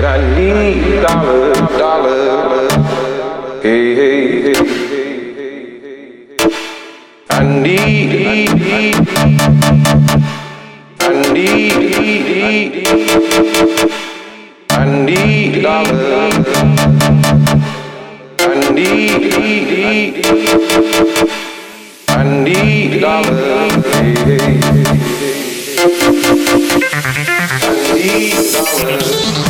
said I need dollar, dollar. Hey, hey, hey. I need, I need, I need dollar. I need, I need dollar. Hey, hey, hey. I need dollar.